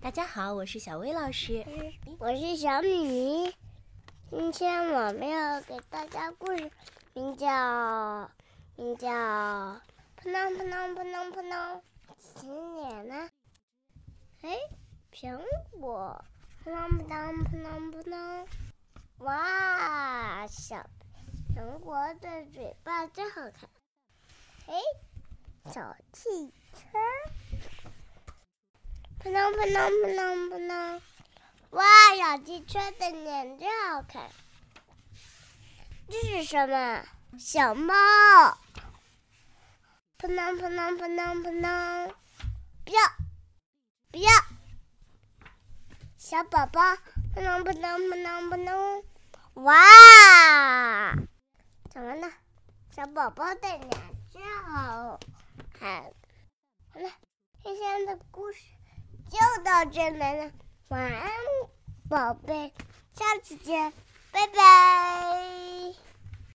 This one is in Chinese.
大家好，我是小薇老师。我是小米。今天我们要给大家故事，名叫名叫扑棱扑棱扑棱扑棱，今年呢？哎，苹果扑棱扑棱扑棱扑棱，哇，小苹果的嘴巴真好看。哎，小汽车。不能不能不能，哇！小汽车的脸真好看。这是什么？小猫。扑棱扑棱扑棱扑棱，不要不要！小宝宝，扑棱扑棱扑棱扑棱，哇！怎么了？小宝宝的脸真好看。好了，今天的故事。就到这里了，晚安，宝贝，下次见，拜拜。